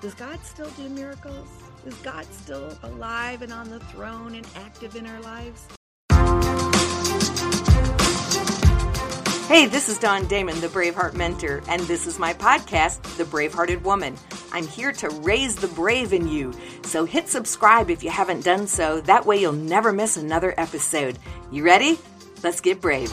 Does God still do miracles? Is God still alive and on the throne and active in our lives? Hey, this is Dawn Damon, the Braveheart Mentor, and this is my podcast, The Bravehearted Woman. I'm here to raise the brave in you. So hit subscribe if you haven't done so. That way you'll never miss another episode. You ready? Let's get brave.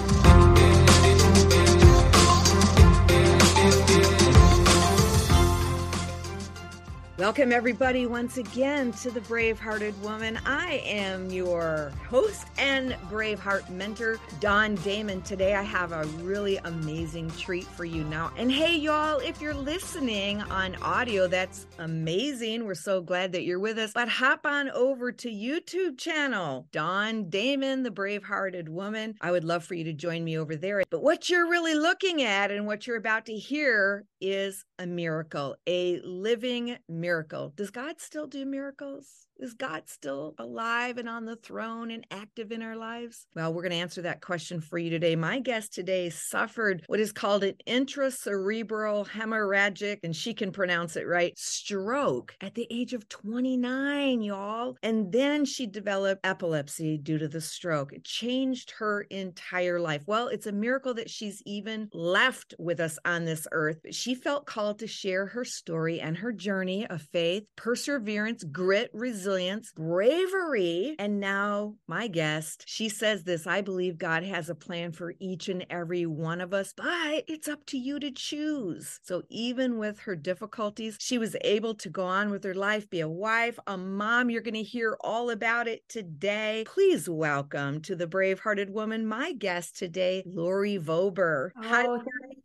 Welcome, everybody, once again to the Bravehearted Woman. I am your host and Braveheart mentor, Dawn Damon. Today, I have a really amazing treat for you now. And hey, y'all, if you're listening on audio, that's amazing. We're so glad that you're with us. But hop on over to YouTube channel, Dawn Damon, the Bravehearted Woman. I would love for you to join me over there. But what you're really looking at and what you're about to hear is a miracle, a living miracle. Does God still do miracles? Is God still alive and on the throne and active in our lives? Well, we're going to answer that question for you today. My guest today suffered what is called an intracerebral hemorrhagic, and she can pronounce it right, stroke at the age of 29, y'all. And then she developed epilepsy due to the stroke. It changed her entire life. Well, it's a miracle that she's even left with us on this earth. She felt called to share her story and her journey of faith, perseverance, grit, resilience resilience, bravery. And now, my guest, she says this I believe God has a plan for each and every one of us, but it's up to you to choose. So, even with her difficulties, she was able to go on with her life, be a wife, a mom. You're going to hear all about it today. Please welcome to the Brave Hearted Woman, my guest today, Lori Vober. Oh, Hi.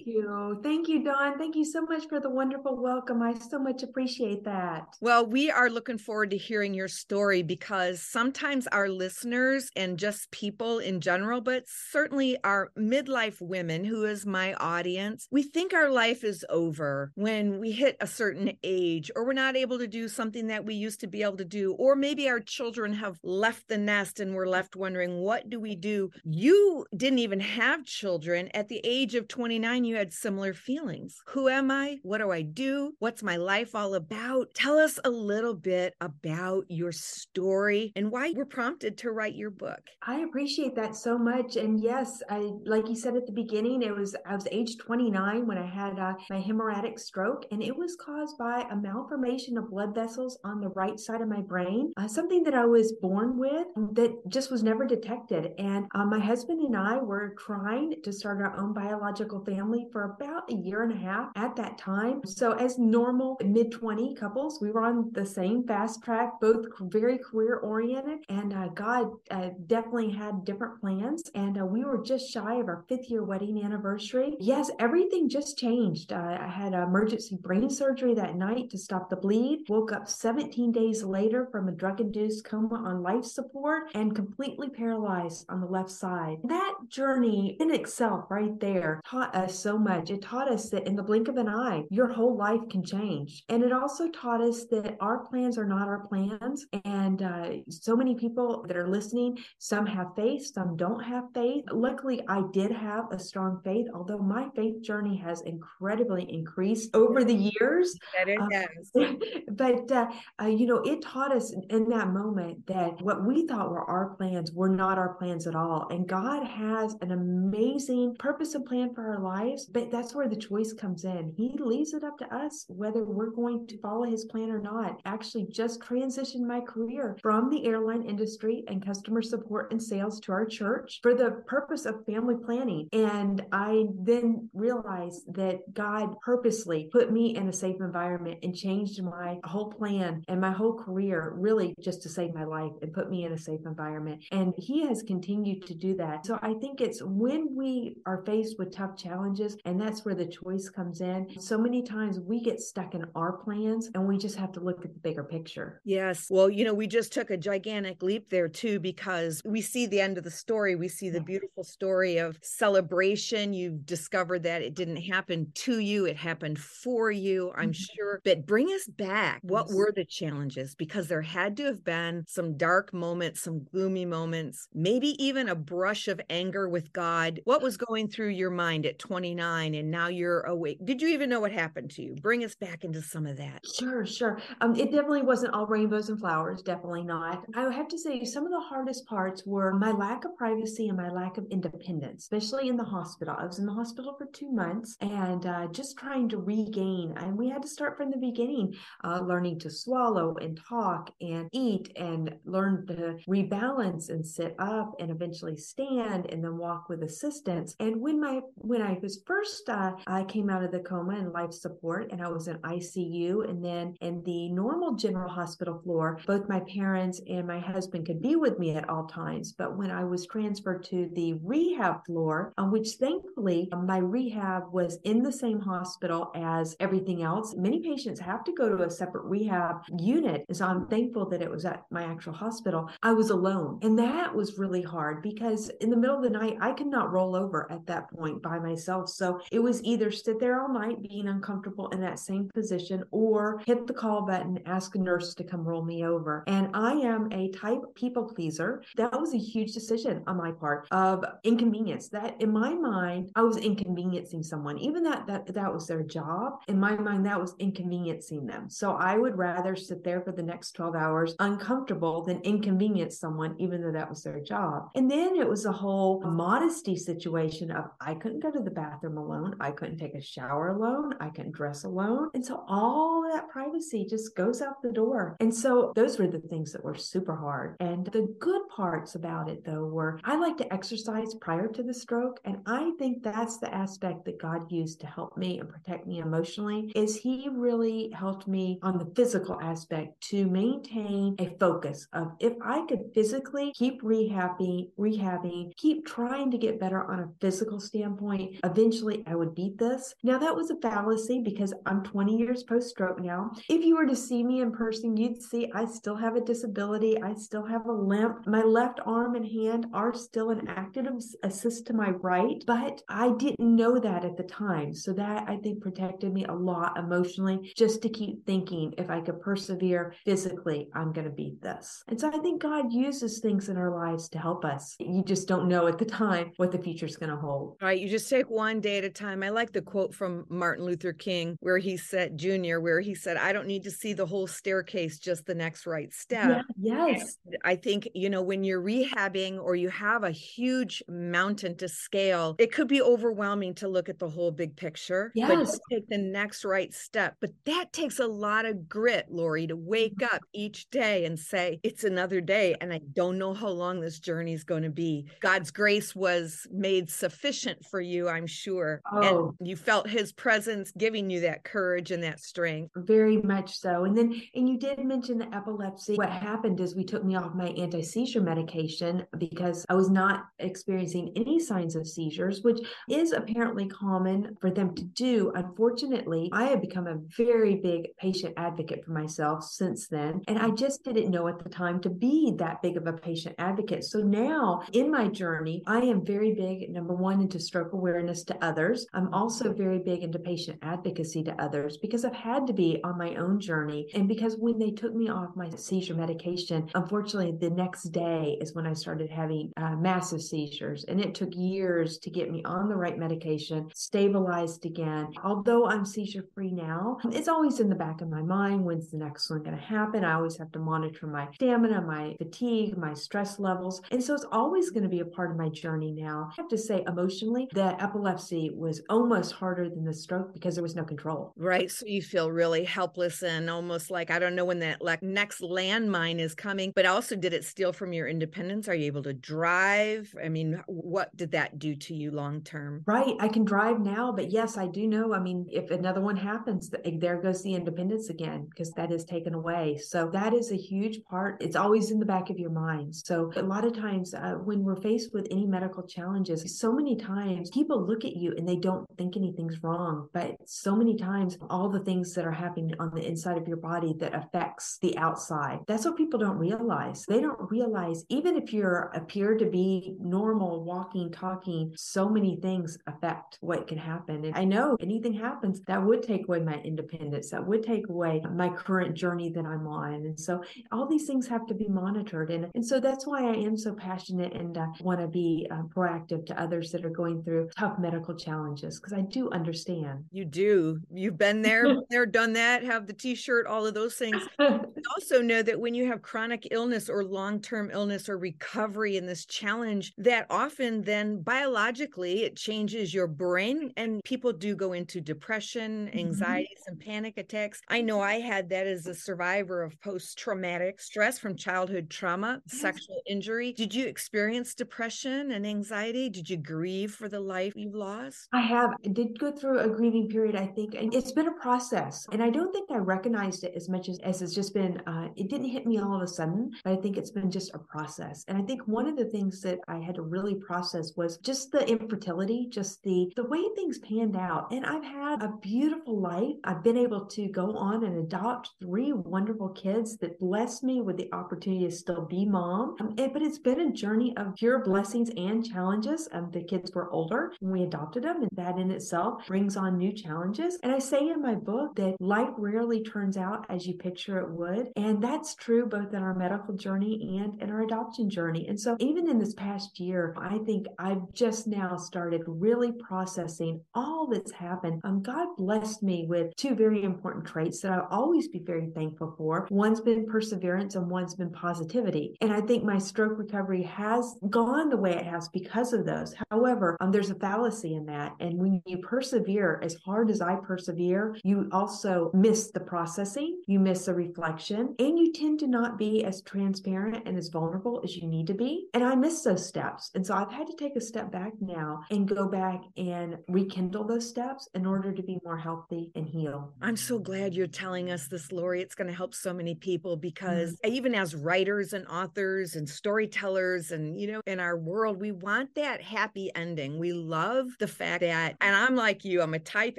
You. Thank you, Dawn. Thank you so much for the wonderful welcome. I so much appreciate that. Well, we are looking forward to hearing your story because sometimes our listeners and just people in general, but certainly our midlife women, who is my audience, we think our life is over when we hit a certain age or we're not able to do something that we used to be able to do, or maybe our children have left the nest and we're left wondering, what do we do? You didn't even have children. At the age of 29, you had similar feelings. Who am I? What do I do? What's my life all about? Tell us a little bit about your story and why you were prompted to write your book. I appreciate that so much. And yes, I like you said at the beginning, it was I was age 29 when I had uh, my hemorrhagic stroke, and it was caused by a malformation of blood vessels on the right side of my brain, uh, something that I was born with that just was never detected. And uh, my husband and I were trying to start our own biological family for about a year and a half at that time. So as normal mid 20 couples, we were on the same fast track, both very career oriented, and uh, God uh, definitely had different plans. And uh, we were just shy of our fifth year wedding anniversary. Yes, everything just changed. Uh, I had emergency brain surgery that night to stop the bleed. Woke up 17 days later from a drug induced coma on life support and completely paralyzed on the left side. That journey in itself, right there, taught us so much. It taught us that in the blink of an eye, your whole life can change. And it also taught us that our plans are not our plans. And uh, so many people that are listening, some have faith, some don't have faith. Luckily, I did have a strong faith, although my faith journey has incredibly increased over the years. That it um, but, uh, uh, you know, it taught us in that moment that what we thought were our plans were not our plans at all. And God has an amazing purpose and plan for our lives, but that's where the choice comes in. He leaves it up to us whether we're going to follow his plan or not. Actually, just transition transitioned my career from the airline industry and customer support and sales to our church for the purpose of family planning. And I then realized that God purposely put me in a safe environment and changed my whole plan and my whole career really just to save my life and put me in a safe environment. And He has continued to do that. So I think it's when we are faced with tough challenges, and that's where the choice comes in. So many times we get stuck in our plans and we just have to look at the bigger picture. Yes. Well, you know, we just took a gigantic leap there too, because we see the end of the story. We see the beautiful story of celebration. You've discovered that it didn't happen to you, it happened for you, I'm mm-hmm. sure. But bring us back. What were the challenges? Because there had to have been some dark moments, some gloomy moments, maybe even a brush of anger with God. What was going through your mind at 29 29 and now you're awake. Did you even know what happened to you? Bring us back into some of that. Sure, sure. Um, it definitely wasn't all rainbows and flowers, definitely not. I have to say, some of the hardest parts were my lack of privacy and my lack of independence, especially in the hospital. I was in the hospital for two months and uh, just trying to regain. And we had to start from the beginning, uh, learning to swallow and talk and eat and learn to rebalance and sit up and eventually stand and then walk with assistance. And when my when I was first uh, I came out of the coma and life support and I was in ICU and then in the normal general hospital floor, both my parents and my husband could be with me at all times. But when I was transferred to the rehab floor, which thankfully my rehab was in the same hospital as everything else, many patients have to go to a separate rehab unit. So I'm thankful that it was at my actual hospital. I was alone. And that was really hard because in the middle of the night, I could not roll over at that point by myself. So it was either sit there all night being uncomfortable in that same position or hit the call button, ask a nurse to come roll me over. And I am a type people pleaser. That was a huge decision on my part of inconvenience. That in my mind, I was inconveniencing someone. Even that that that was their job. In my mind, that was inconveniencing them. So I would rather sit there for the next 12 hours uncomfortable than inconvenience someone, even though that was their job. And then it was a whole modesty situation of I couldn't go to the bathroom alone. I couldn't take a shower alone. I couldn't dress alone. And so all that privacy just goes out the door. And so those were the things that were super hard. And the good parts about it, though, were I like to exercise prior to the stroke. And I think that's the aspect that God used to help me and protect me emotionally is he really helped me on the physical aspect to maintain a focus of if I could physically keep rehabbing, rehabbing, keep trying to get better on a physical standpoint, eventually I would beat this. Now that was a fallacy because I'm 20 years post stroke now. If you were to see me in person, you'd see I still have a disability. I still have a limp. My left arm and hand are still an active assist to my right, but I didn't know that at the time. So that I think protected me a lot emotionally just to keep thinking if I could persevere physically, I'm going to beat this. And so I think God uses things in our lives to help us. You just don't know at the time what the future is going to hold. Right. You just take one day at a time. I like the quote from Martin Luther King where he said, Jr., where he said, I don't need to see the whole staircase, just the next right step. Yeah, yes. And I think, you know, when you're rehabbing or you have a huge mountain to scale, it could be overwhelming to look at the whole big picture. Yes. But just take the next right step. But that takes a lot of grit, Lori, to wake mm-hmm. up each day and say, it's another day. And I don't know how long this journey is going to be. God's grace was made sufficient for you, I'm sure. Oh. And you felt his presence giving you that courage and that strength. Very much so. And then, and you did mention the epilepsy. What happened is we took me off my anti seizure medication because I was not experiencing any signs of seizures, which is apparently common for them to do. Unfortunately, I have become a very big patient advocate for myself since then. And I just didn't know at the time to be that big of a patient advocate. So now in my journey, I am very big, number one, into stroke awareness to others. I'm also very big into patient advocacy to others because I've had to be on my own journey. And because when they took me off my seizure medication, unfortunately, the next day is when I started having uh, massive seizures. And it took years to get me on the right medication, stabilized again. Although I'm seizure free now, it's always in the back of my mind when's the next one going to happen? I always have to monitor my stamina, my fatigue, my stress levels. And so it's always going to be a part of my journey now. I have to say, emotionally, that epilepsy was almost harder than the stroke because there was no control. Right. So you feel really helpless and almost like, I don't know when that like next landmine is coming, but also did it steal from your independence? Are you able to drive? I mean, what did that do to you long term? Right. I can drive now, but yes, I do know. I mean, if another one happens, there goes the independence again because that is taken away. So that is a huge part. It's always in the back of your mind. So a lot of times uh, when we're faced with any medical challenges, so many times people look at you and they don't think anything's wrong. But so many times, all the things that are happening on the inside of your body that affects the outside, that's what people don't realize. They don't realize, even if you appear to be normal, walking, talking, so many things affect what can happen. And I know anything happens that would take away my independence, that would take away my current journey that I'm on. And so all these things have to be monitored. And, and so that's why I am so passionate and uh, want to be uh, proactive to others that are going through tough medical medical challenges because I do understand. You do. You've been there, there, done that, have the t shirt, all of those things. also know that when you have chronic illness or long term illness or recovery in this challenge, that often then biologically it changes your brain and people do go into depression, anxieties, mm-hmm. and panic attacks. I know I had that as a survivor of post traumatic stress from childhood trauma, yes. sexual injury. Did you experience depression and anxiety? Did you grieve for the life you've lost? I have. I did go through a grieving period, I think. And it's been a process. And I don't think I recognized it as much as, as it's just been, uh, it didn't hit me all of a sudden, but I think it's been just a process. And I think one of the things that I had to really process was just the infertility, just the the way things panned out. And I've had a beautiful life. I've been able to go on and adopt three wonderful kids that bless me with the opportunity to still be mom. Um, and, but it's been a journey of pure blessings and challenges. Um, the kids were older when we adopted them, and that in itself brings on new challenges. And I say in my book that life rarely turns out as you picture it would. And that's true both in our medical journey and in our adoption journey. And so even in this past year, I think I've just now started really processing all that's happened. Um, God blessed me with two very important traits that I'll always be very thankful for. One's been perseverance and one's been positivity. And I think my stroke recovery has gone the way it has because of those. However, um, there's a fallacy in that. And when you persevere as hard as I persevere, you also miss the processing, you miss the reflection, and you tend to not be as transparent and as vulnerable as you need to be. And I miss those steps. And so I've had to take a step back now and go back and rekindle those steps in order to be more healthy and heal. I'm so glad you're telling us this, Lori. It's going to help so many people because mm-hmm. even as writers and authors and storytellers, and you know, in our world, we want that happy ending. We love the fact that, and I'm like you, I'm a type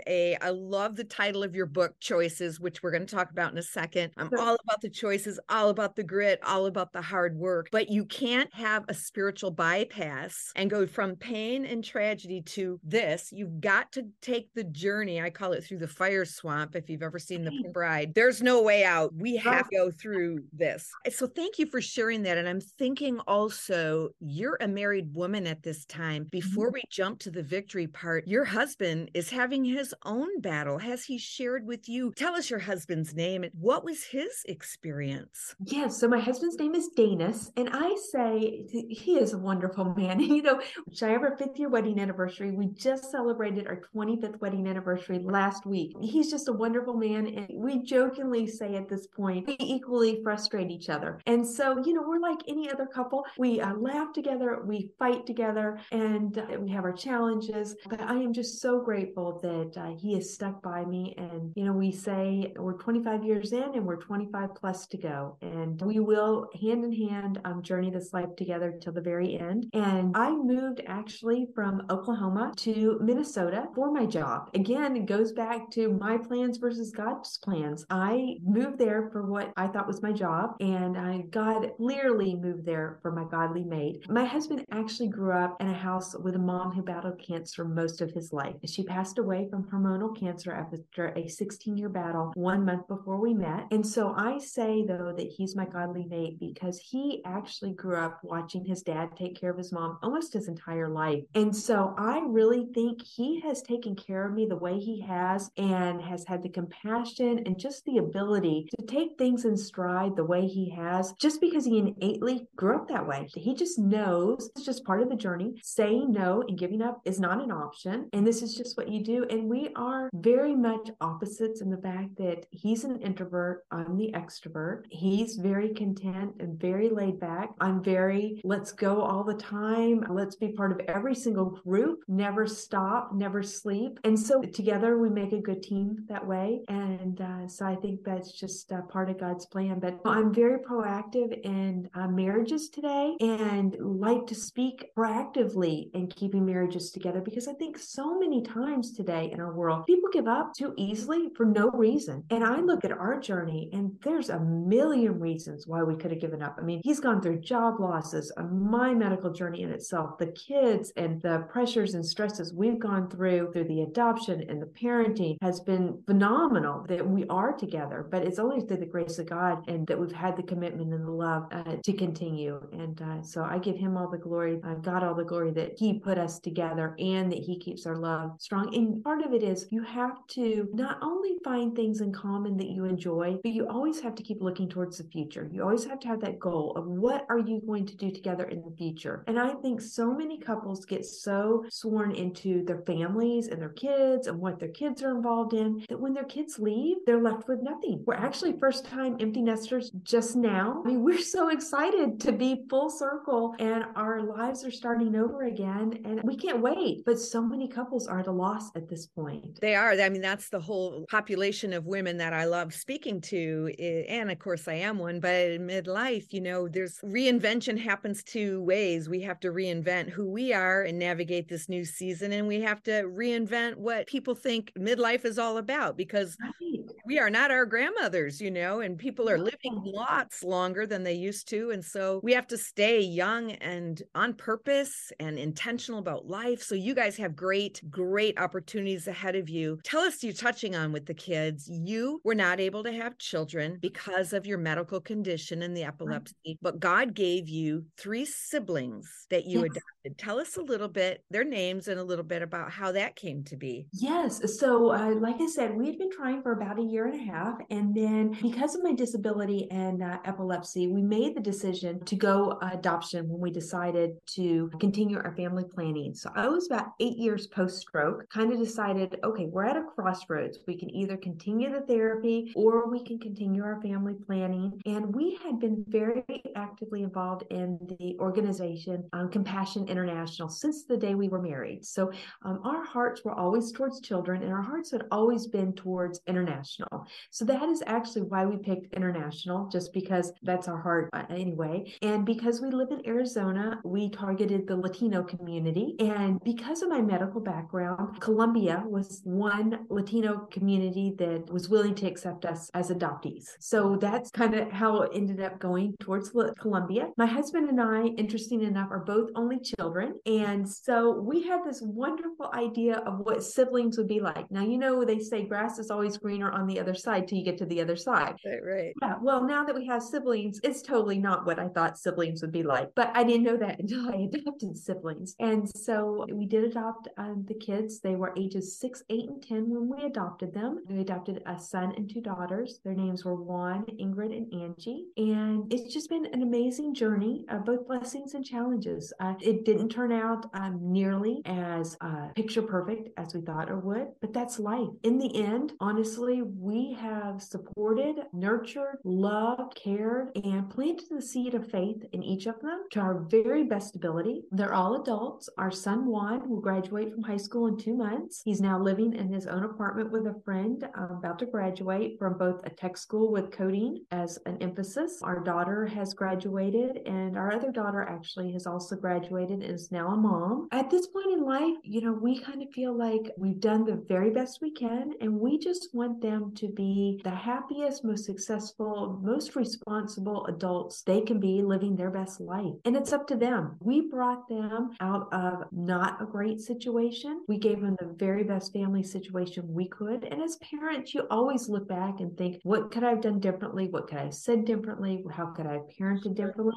A. I love the title of your book, Choices, which we're going to talk about in a second. I'm all about the choices, all about the grit, all about the hard work. But you can't have a spiritual bypass and go from pain and tragedy to this. You've got to take the journey. I call it through the fire swamp. If you've ever seen The Bride, there's no way out. We have to go through this. So thank you for sharing that. And I'm thinking also, you're a married woman at this time. Before mm-hmm. we jump to the victory part, your husband is having his own battle. Has he shared with you? Tell us your husband's name and what was his experience? Yes. So my husband's name is Danis, and I say he is a wonderful man. You know, should I have our fifth year wedding anniversary? We just celebrated our 25th wedding anniversary last week. He's just a wonderful man. And we jokingly say at this point, we equally frustrate each other. And so, you know, we're like any other couple. We uh, laugh together, we fight together, and uh, we have our challenges. But I am just so grateful that uh, he has stuck by me. And, you know, we say we're 25 years in and we're 25 plus to go. And we will hand in hand um, journey this life together till the very end. And I moved actually from Oklahoma to Minnesota for my job. Again, it goes back to my plans versus God's plans. I moved there for what I thought was my job, and I God clearly moved there for my godly mate. My husband actually grew up in a house with a mom who battled cancer most of his life. She passed away from hormonal cancer after a 16 year battle one month before we met. And so I say, though, that he's my godly mate because he actually grew up watching his dad take care of his mom almost his entire life. And so I really think he has taken care of me the way he has and has had the compassion and just the ability to take things in stride the way he has, just because he innately grew up that way. He just knows it's just part of the journey. Saying no and giving up is not an option. And this is just what you do. And we are very much opposites in the fact that he's an introvert, I'm the extrovert. He's very content and very laid back. I'm very, let's go all the time. Let's be part of every single group, never stop, never sleep. And so together we make a good team that way. And uh, so I think that's just uh, part of God's plan. But I'm very proactive in uh, marriages today and like to speak proactively in keeping marriages together because I think so many times today in our world, people give up too easily for no reason. And I look at our journey and there's a million reasons why we could have given up. I mean, he's gone through job losses, uh, my medical journey in itself, the kids and the pressures and stresses we've gone through through the adoption and the parenting has been phenomenal that we are together. But it's only through the grace of God and that we've had the commitment and the love uh, to continue. And uh, so I give him all the glory, uh, God all the glory that he put us together and that He keeps our love strong. And part of it is you have to not only find things in common that you enjoy, but you always have to keep looking towards the future. You always have to have that goal of what are you going to do together in the future. And I think so many couples get so sworn into their families and their kids and what their kids are involved in that when their kids leave, they're left with nothing. We're actually first time empty nesters just now. I mean, we're so excited to be full circle and our lives are starting over again and we can't wait. But so many couples are at a loss at this point. They are. I mean, that's the whole population of women that I love speaking to. Eh, and of course, I am one, but in midlife, you know, there's reinvention happens two ways. We have to reinvent who we are and navigate this new season, and we have to reinvent what people think midlife is all about because right. We are not our grandmothers, you know, and people are living lots longer than they used to. And so we have to stay young and on purpose and intentional about life. So you guys have great, great opportunities ahead of you. Tell us, you're touching on with the kids, you were not able to have children because of your medical condition and the epilepsy, but God gave you three siblings that you yes. adopted. Tell us a little bit, their names, and a little bit about how that came to be. Yes. So, uh, like I said, we had been trying for about a year and a half. And then because of my disability and uh, epilepsy, we made the decision to go adoption when we decided to continue our family planning. So, I was about eight years post stroke, kind of decided, okay, we're at a crossroads. We can either continue the therapy or we can continue our family planning. And we had been very actively involved in the organization um, Compassion International since the day we were married. So um, our hearts were always towards children and our hearts had always been towards international. So that is actually why we picked international, just because that's our heart uh, anyway. And because we live in Arizona, we targeted the Latino community. And because of my medical background, Colombia was one Latino community that was willing to accept us as adoptees. So that's kind of how it ended up going towards Colombia. My husband and I, interesting enough, are both only children. And so we had this wonderful idea of what siblings would be like. Now, you know, they say grass is always greener on the other side till you get to the other side. Right, right. Yeah. Well, now that we have siblings, it's totally not what I thought siblings would be like. But I didn't know that until I adopted siblings. And so we did adopt um, the kids. They were ages six, eight, and 10 when we adopted them. We adopted a son and two daughters. Their names were Juan, Ingrid, and Angie. And it's just been an amazing journey of both blessings and challenges. Uh, it didn't turn out um, nearly as uh, picture perfect as we thought it would, but that's life. In the end, honestly, we have supported, nurtured, loved, cared, and planted the seed of faith in each of them to our very best ability. They're all adults. Our son Juan will graduate from high school in two months. He's now living in his own apartment with a friend, uh, about to graduate from both a tech school with coding as an emphasis. Our daughter has graduated, and our other daughter actually has also graduated and is now a mom. At this point in life, you know, we kind of feel like we've done the very best we can, and we just want them to be the happiest, most successful, most responsible adults they can be living their best life. And it's up to them. We brought them out of not a great situation. We gave them the very best family situation we could. And as parents, you always look back and think, what could I have done differently? What could I have said differently? How could I have parented differently?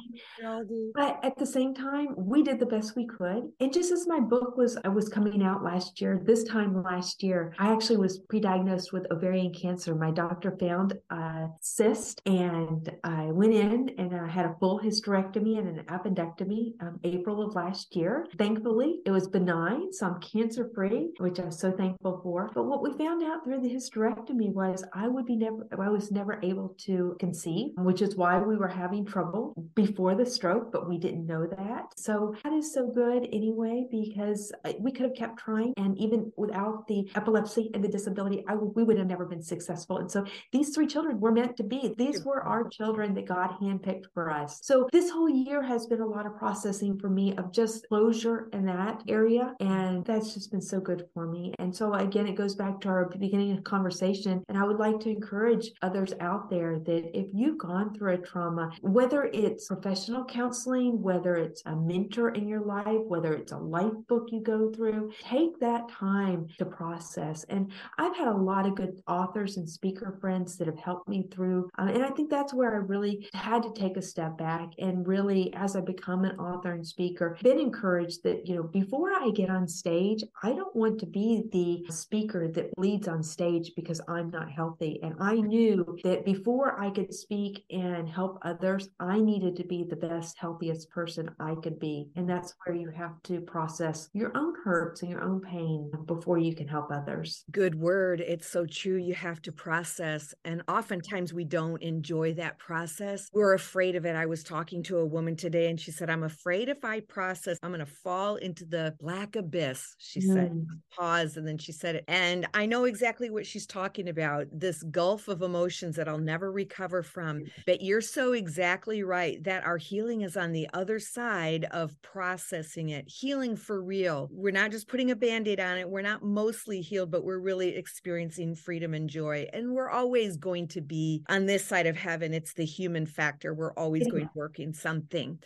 But at the same time, we did the best we could. And just as my book was I was coming out last year, this time last year, I actually was pre-diagnosed with ovarian cancer. My doctor found a cyst and I went in and I had a full hysterectomy and an appendectomy um, April of last year. Thankfully, it was benign, so I'm cancer free, which I'm so thankful for. But what we found out through the hysterectomy was I would be never, I was never able to conceive, which is why we were having trouble before the stroke, but we didn't know that. So that is so good anyway, because uh, we could have kept trying. And even without the epilepsy and the disability, I we would have never been successful. And so these three children were meant to be. These were our children that God handpicked for us. So this whole year has been a lot of processing for me of just closure in that area. And that's just been so good for me. And so again, it goes back to our beginning of conversation. And I would like to encourage others out there that if you've gone through a trauma, whether it's professional counseling, whether it's a mentor in your life, whether it's a life book you go through, take that time to process. And I've had a lot of good authors authors and speaker friends that have helped me through. Um, and I think that's where I really had to take a step back and really, as I become an author and speaker, been encouraged that, you know, before I get on stage, I don't want to be the speaker that leads on stage because I'm not healthy. And I knew that before I could speak and help others, I needed to be the best, healthiest person I could be. And that's where you have to process your own hurts and your own pain before you can help others. Good word. It's so true. You have to process. And oftentimes we don't enjoy that process. We're afraid of it. I was talking to a woman today and she said, I'm afraid if I process, I'm going to fall into the black abyss. She mm. said, pause. And then she said it. And I know exactly what she's talking about this gulf of emotions that I'll never recover from. But you're so exactly right that our healing is on the other side of processing it, healing for real. We're not just putting a band aid on it. We're not mostly healed, but we're really experiencing freedom and joy. And we're always going to be on this side of heaven. It's the human factor. We're always yeah. going to work in something.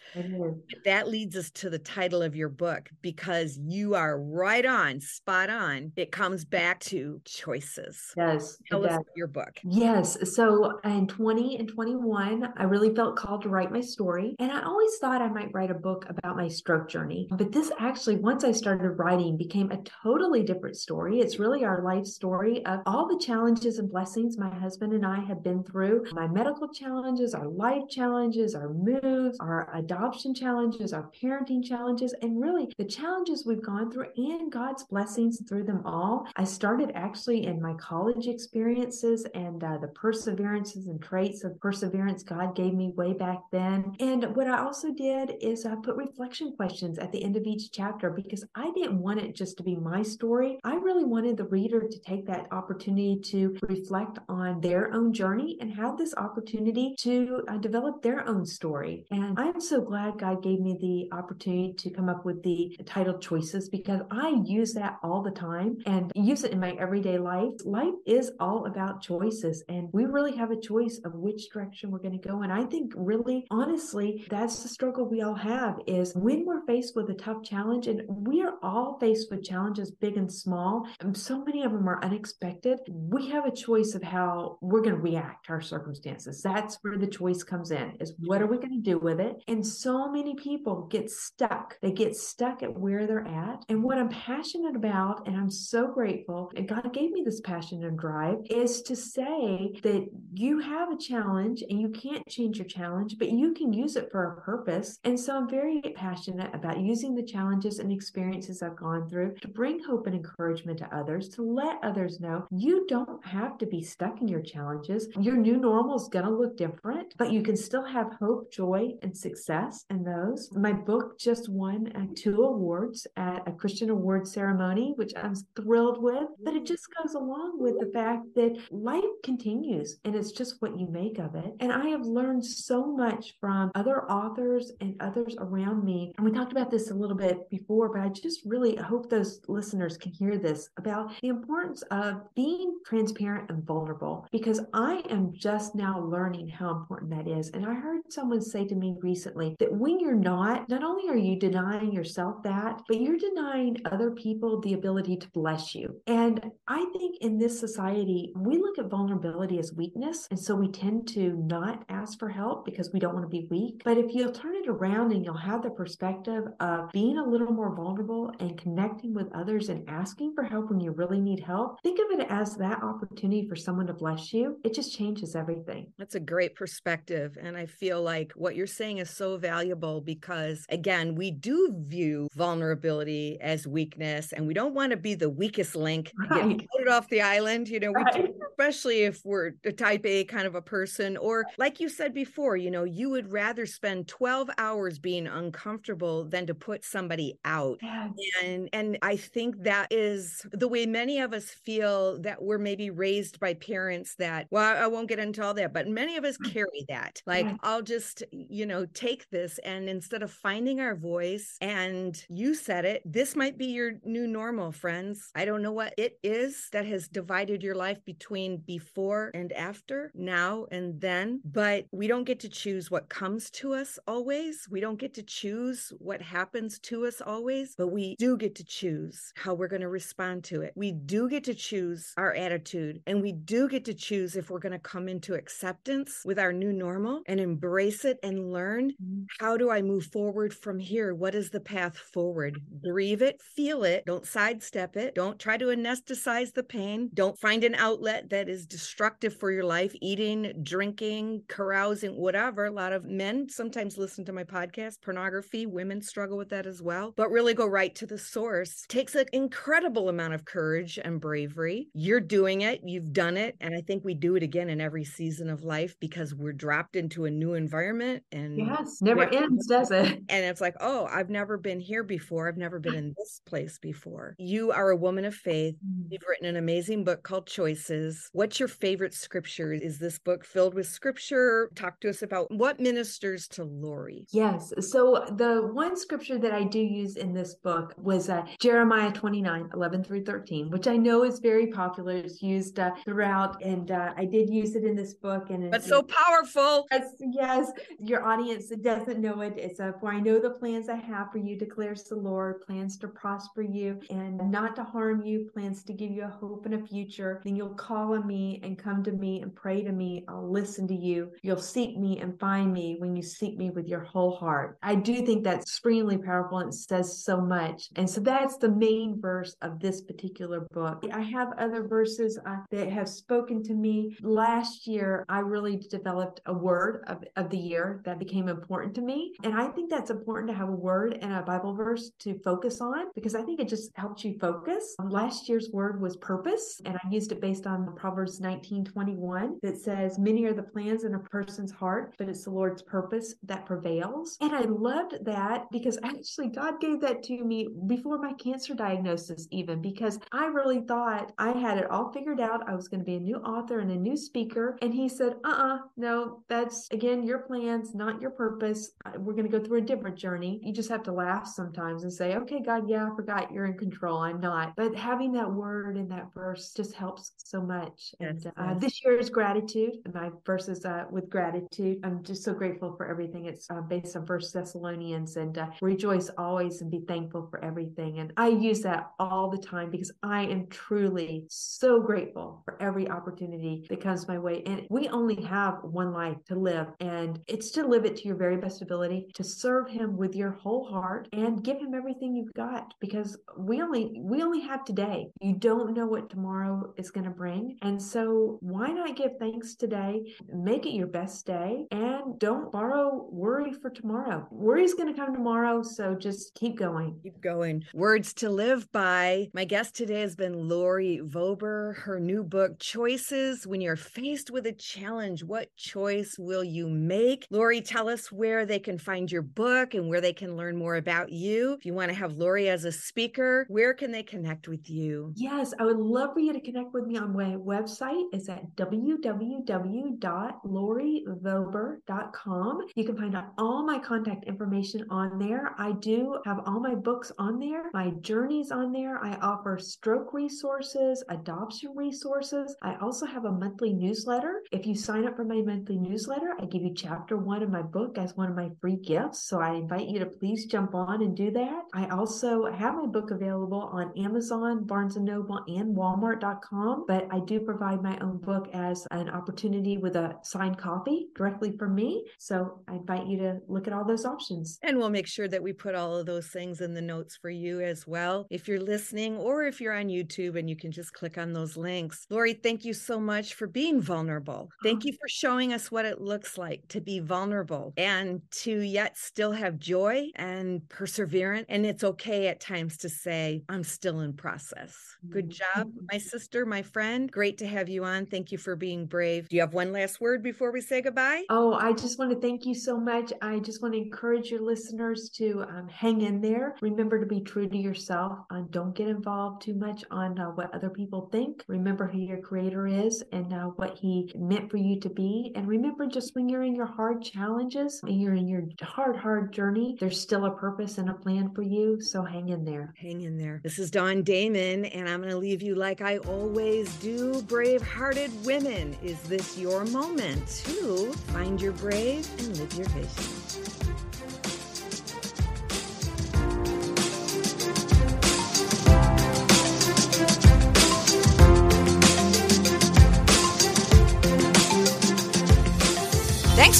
That leads us to the title of your book because you are right on, spot on. It comes back to choices. Yes. Tell us your book. Yes. So in 20 and 21, I really felt called to write my story. And I always thought I might write a book about my stroke journey. But this actually, once I started writing, became a totally different story. It's really our life story of all the challenges and blessings my husband and I have been through my medical challenges, our life challenges, our moves, our adoption challenges, our parenting challenges, and really the challenges we've gone through and God's blessings through them all. I started actually in my college experiences and uh, the perseverances and traits of perseverance God gave me way back then. And what I also did is I put reflection questions at the end of each chapter because I didn't want it just to be my story. I really wanted the reader to take that opportunity to reflect on their own journey and have this opportunity to uh, develop their own story. And I'm so glad God gave me the opportunity to come up with the title choices because I use that all the time and use it in my everyday life. Life is all about choices, and we really have a choice of which direction we're going to go. And I think, really, honestly, that's the struggle we all have is when we're faced with a tough challenge, and we are all faced with challenges, big and small, and so many of them are unexpected. We have a choice of how we're going to react to our circumstances. That's where the choice comes in is what are we going to do with it? And so many people get stuck. They get stuck at where they're at. And what I'm passionate about, and I'm so grateful, and God gave me this passion and drive, is to say that you have a challenge and you can't change your challenge, but you can use it for a purpose. And so I'm very passionate about using the challenges and experiences I've gone through to bring hope and encouragement to others, to let others know you don't have to be stuck in your challenges. Your new normal is going to look different, but you can still have hope, joy, and success in those. My book just won uh, two awards at a Christian award ceremony, which I'm thrilled with, but it just goes along with the fact that life continues and it's just what you make of it. And I have learned so much from other authors and others around me. And we talked about this a little bit before, but I just really hope those listeners can hear this about the importance of being transparent and vulnerable because I am just now learning how important that is. And I heard someone say to me recently that when you're not, not only are you denying yourself that, but you're denying other people the ability to bless you. And I think in this society, we look at vulnerability as weakness. And so we tend to not ask for help because we don't want to be weak. But if you'll turn it around and you'll have the perspective of being a little more vulnerable and connecting with others and asking for help when you really need help, think of it as that opportunity for someone to bless you. It just changes everything. That's a great perspective. And I feel like what you're saying is so valuable because, again, we do view vulnerability as weakness and we don't want to be the weakest link right. get voted off the island. You know, right. do, especially if we're a type A kind of a person, or like you said before, you know, you would rather spend 12 hours being uncomfortable than to put somebody out. Yes. And and I think that is the way many of us feel that we're maybe raised by parents that, well, I won't get into all that, but many of us mm. carry that. Like, yeah. I'll just, you know, take this and instead of finding our voice, and you said it, this might be your new normal, friends. I don't know what it is that has divided your life between before and after, now and then, but we don't get to choose what comes to us always. We don't get to choose what happens to us always, but we do get to choose how we're going to respond to it. We do get to choose our attitude gratitude. And we do get to choose if we're going to come into acceptance with our new normal and embrace it and learn mm-hmm. how do I move forward from here? What is the path forward? Grieve it, feel it, don't sidestep it, don't try to anesthetize the pain, don't find an outlet that is destructive for your life, eating, drinking, carousing, whatever. A lot of men sometimes listen to my podcast, pornography, women struggle with that as well, but really go right to the source. Takes an incredible amount of courage and bravery. You're doing it, you've done it, and I think we do it again in every season of life because we're dropped into a new environment and yes, never ends, does it? And it's like, oh, I've never been here before. I've never been in this place before. You are a woman of faith. Mm. You've written an amazing book called Choices. What's your favorite scripture? Is this book filled with scripture? Talk to us about what ministers to Lori. Yes. So the one scripture that I do use in this book was uh, Jeremiah 29, 11 through 13, which I know is very popular. It's used uh, throughout, and uh, I did use it in this book. And it's so powerful. Yes, yes. Your audience doesn't know it. It's a, for I know the plans I have for you, declares the Lord, plans to prosper you and not to harm you, plans to give you a hope and a future. Then you'll call on me and come to me and pray to me. I'll listen to you. You'll seek me and find me when you seek me with your whole heart. I do think that's extremely powerful and it says so much. And so that's the main verse of this particular book. I have other verses uh, that have spoken to me. Last year, I really developed a word of, of the year that became important to me. And I think that's important to have a word and a Bible verse to focus on because I think it just helps you focus. Last year's word was purpose, and I used it based on Proverbs 19 21 that says, Many are the plans in a person's heart, but it's the Lord's purpose that prevails. And I loved that because actually God gave that to me before my cancer diagnosis, even because I really thought I had it all figured out. I was going to be a new author and a new speaker. And He said, Uh uh-uh, uh no, that's again your plans, not your purpose. We're going to go through a different journey. You just have to laugh sometimes and say, Okay, God, yeah, I forgot you're in control. I'm not. But having that word in that verse just helps so much. Yes, and uh, this year is gratitude. My verse is uh, with gratitude. I'm just so grateful for everything. It's uh, based on First Thessalonians and uh, rejoice always and be thankful for everything. And I use that all the time because I am truly so grateful for every opportunity that comes my way. And we only have one life to live, and it's to live it to your very best ability, to serve Him with your whole heart, and give Him everything you've got because we only we only have today. You don't know what tomorrow is going to bring. And so why not give thanks today? Make it your best day and don't borrow worry for tomorrow. Worry is going to come tomorrow, so just keep going. Keep going. Words to live by. My guest today has been Lori Vober. Her new book Choices when you're faced with a challenge, what choice will you make? Lori, tell us where they can find your book and where they can learn more about you. If you want to have Lori as a speaker, where can they connect with you? Yes, I would love for you to connect with me on my website. It's at www.lorivober.com. You can find out all my contact information on there. I do have all my books on there, my journeys on there. I offer stroke resources, adoption resources. I also have a monthly newsletter. If you sign up for my monthly newsletter, I give you chapter one of my book as one of my free gifts. So I invite you to please jump on and do that. I also have my book available on Amazon, Barnes and Noble, and Walmart.com, but I do provide my own book as an opportunity with a signed copy directly from me. So I invite you to look at all those options. And we'll make sure that we put all of those things in the notes for you as well. If you're listening or if you're on YouTube and you can just click on those links. Lori, thank you so much for being vulnerable. Thank you for showing us what it looks like to be vulnerable and to yet still have joy and perseverance. And it's okay at times to say, I'm still in process. Good mm-hmm. job, my sister, my friend. Great to have you on. Thank you for being brave. Do you have one last word before we say goodbye? Oh, I just want to thank you so much. I just want to encourage your listeners to um, hang in there. Remember to be true to yourself. Uh, don't get involved too much on uh, what other people think. Remember who your creator is and uh, what he meant for you to be. And remember, just when you're in your hard challenges and you're in your hard, hard journey, there's still a purpose and a plan for you. So hang in there. Hang in there. This is Dawn Damon, and I'm going to leave you like I always do. Brave hearted women, is this your moment to find your brave and live your vision?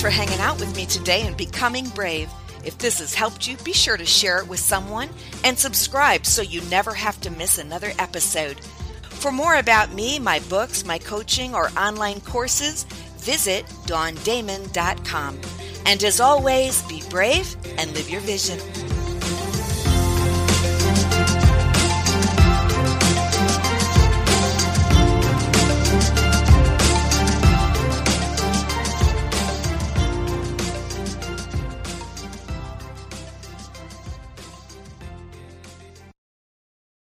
For hanging out with me today and becoming brave. If this has helped you, be sure to share it with someone and subscribe so you never have to miss another episode. For more about me, my books, my coaching, or online courses, visit dawndamon.com. And as always, be brave and live your vision.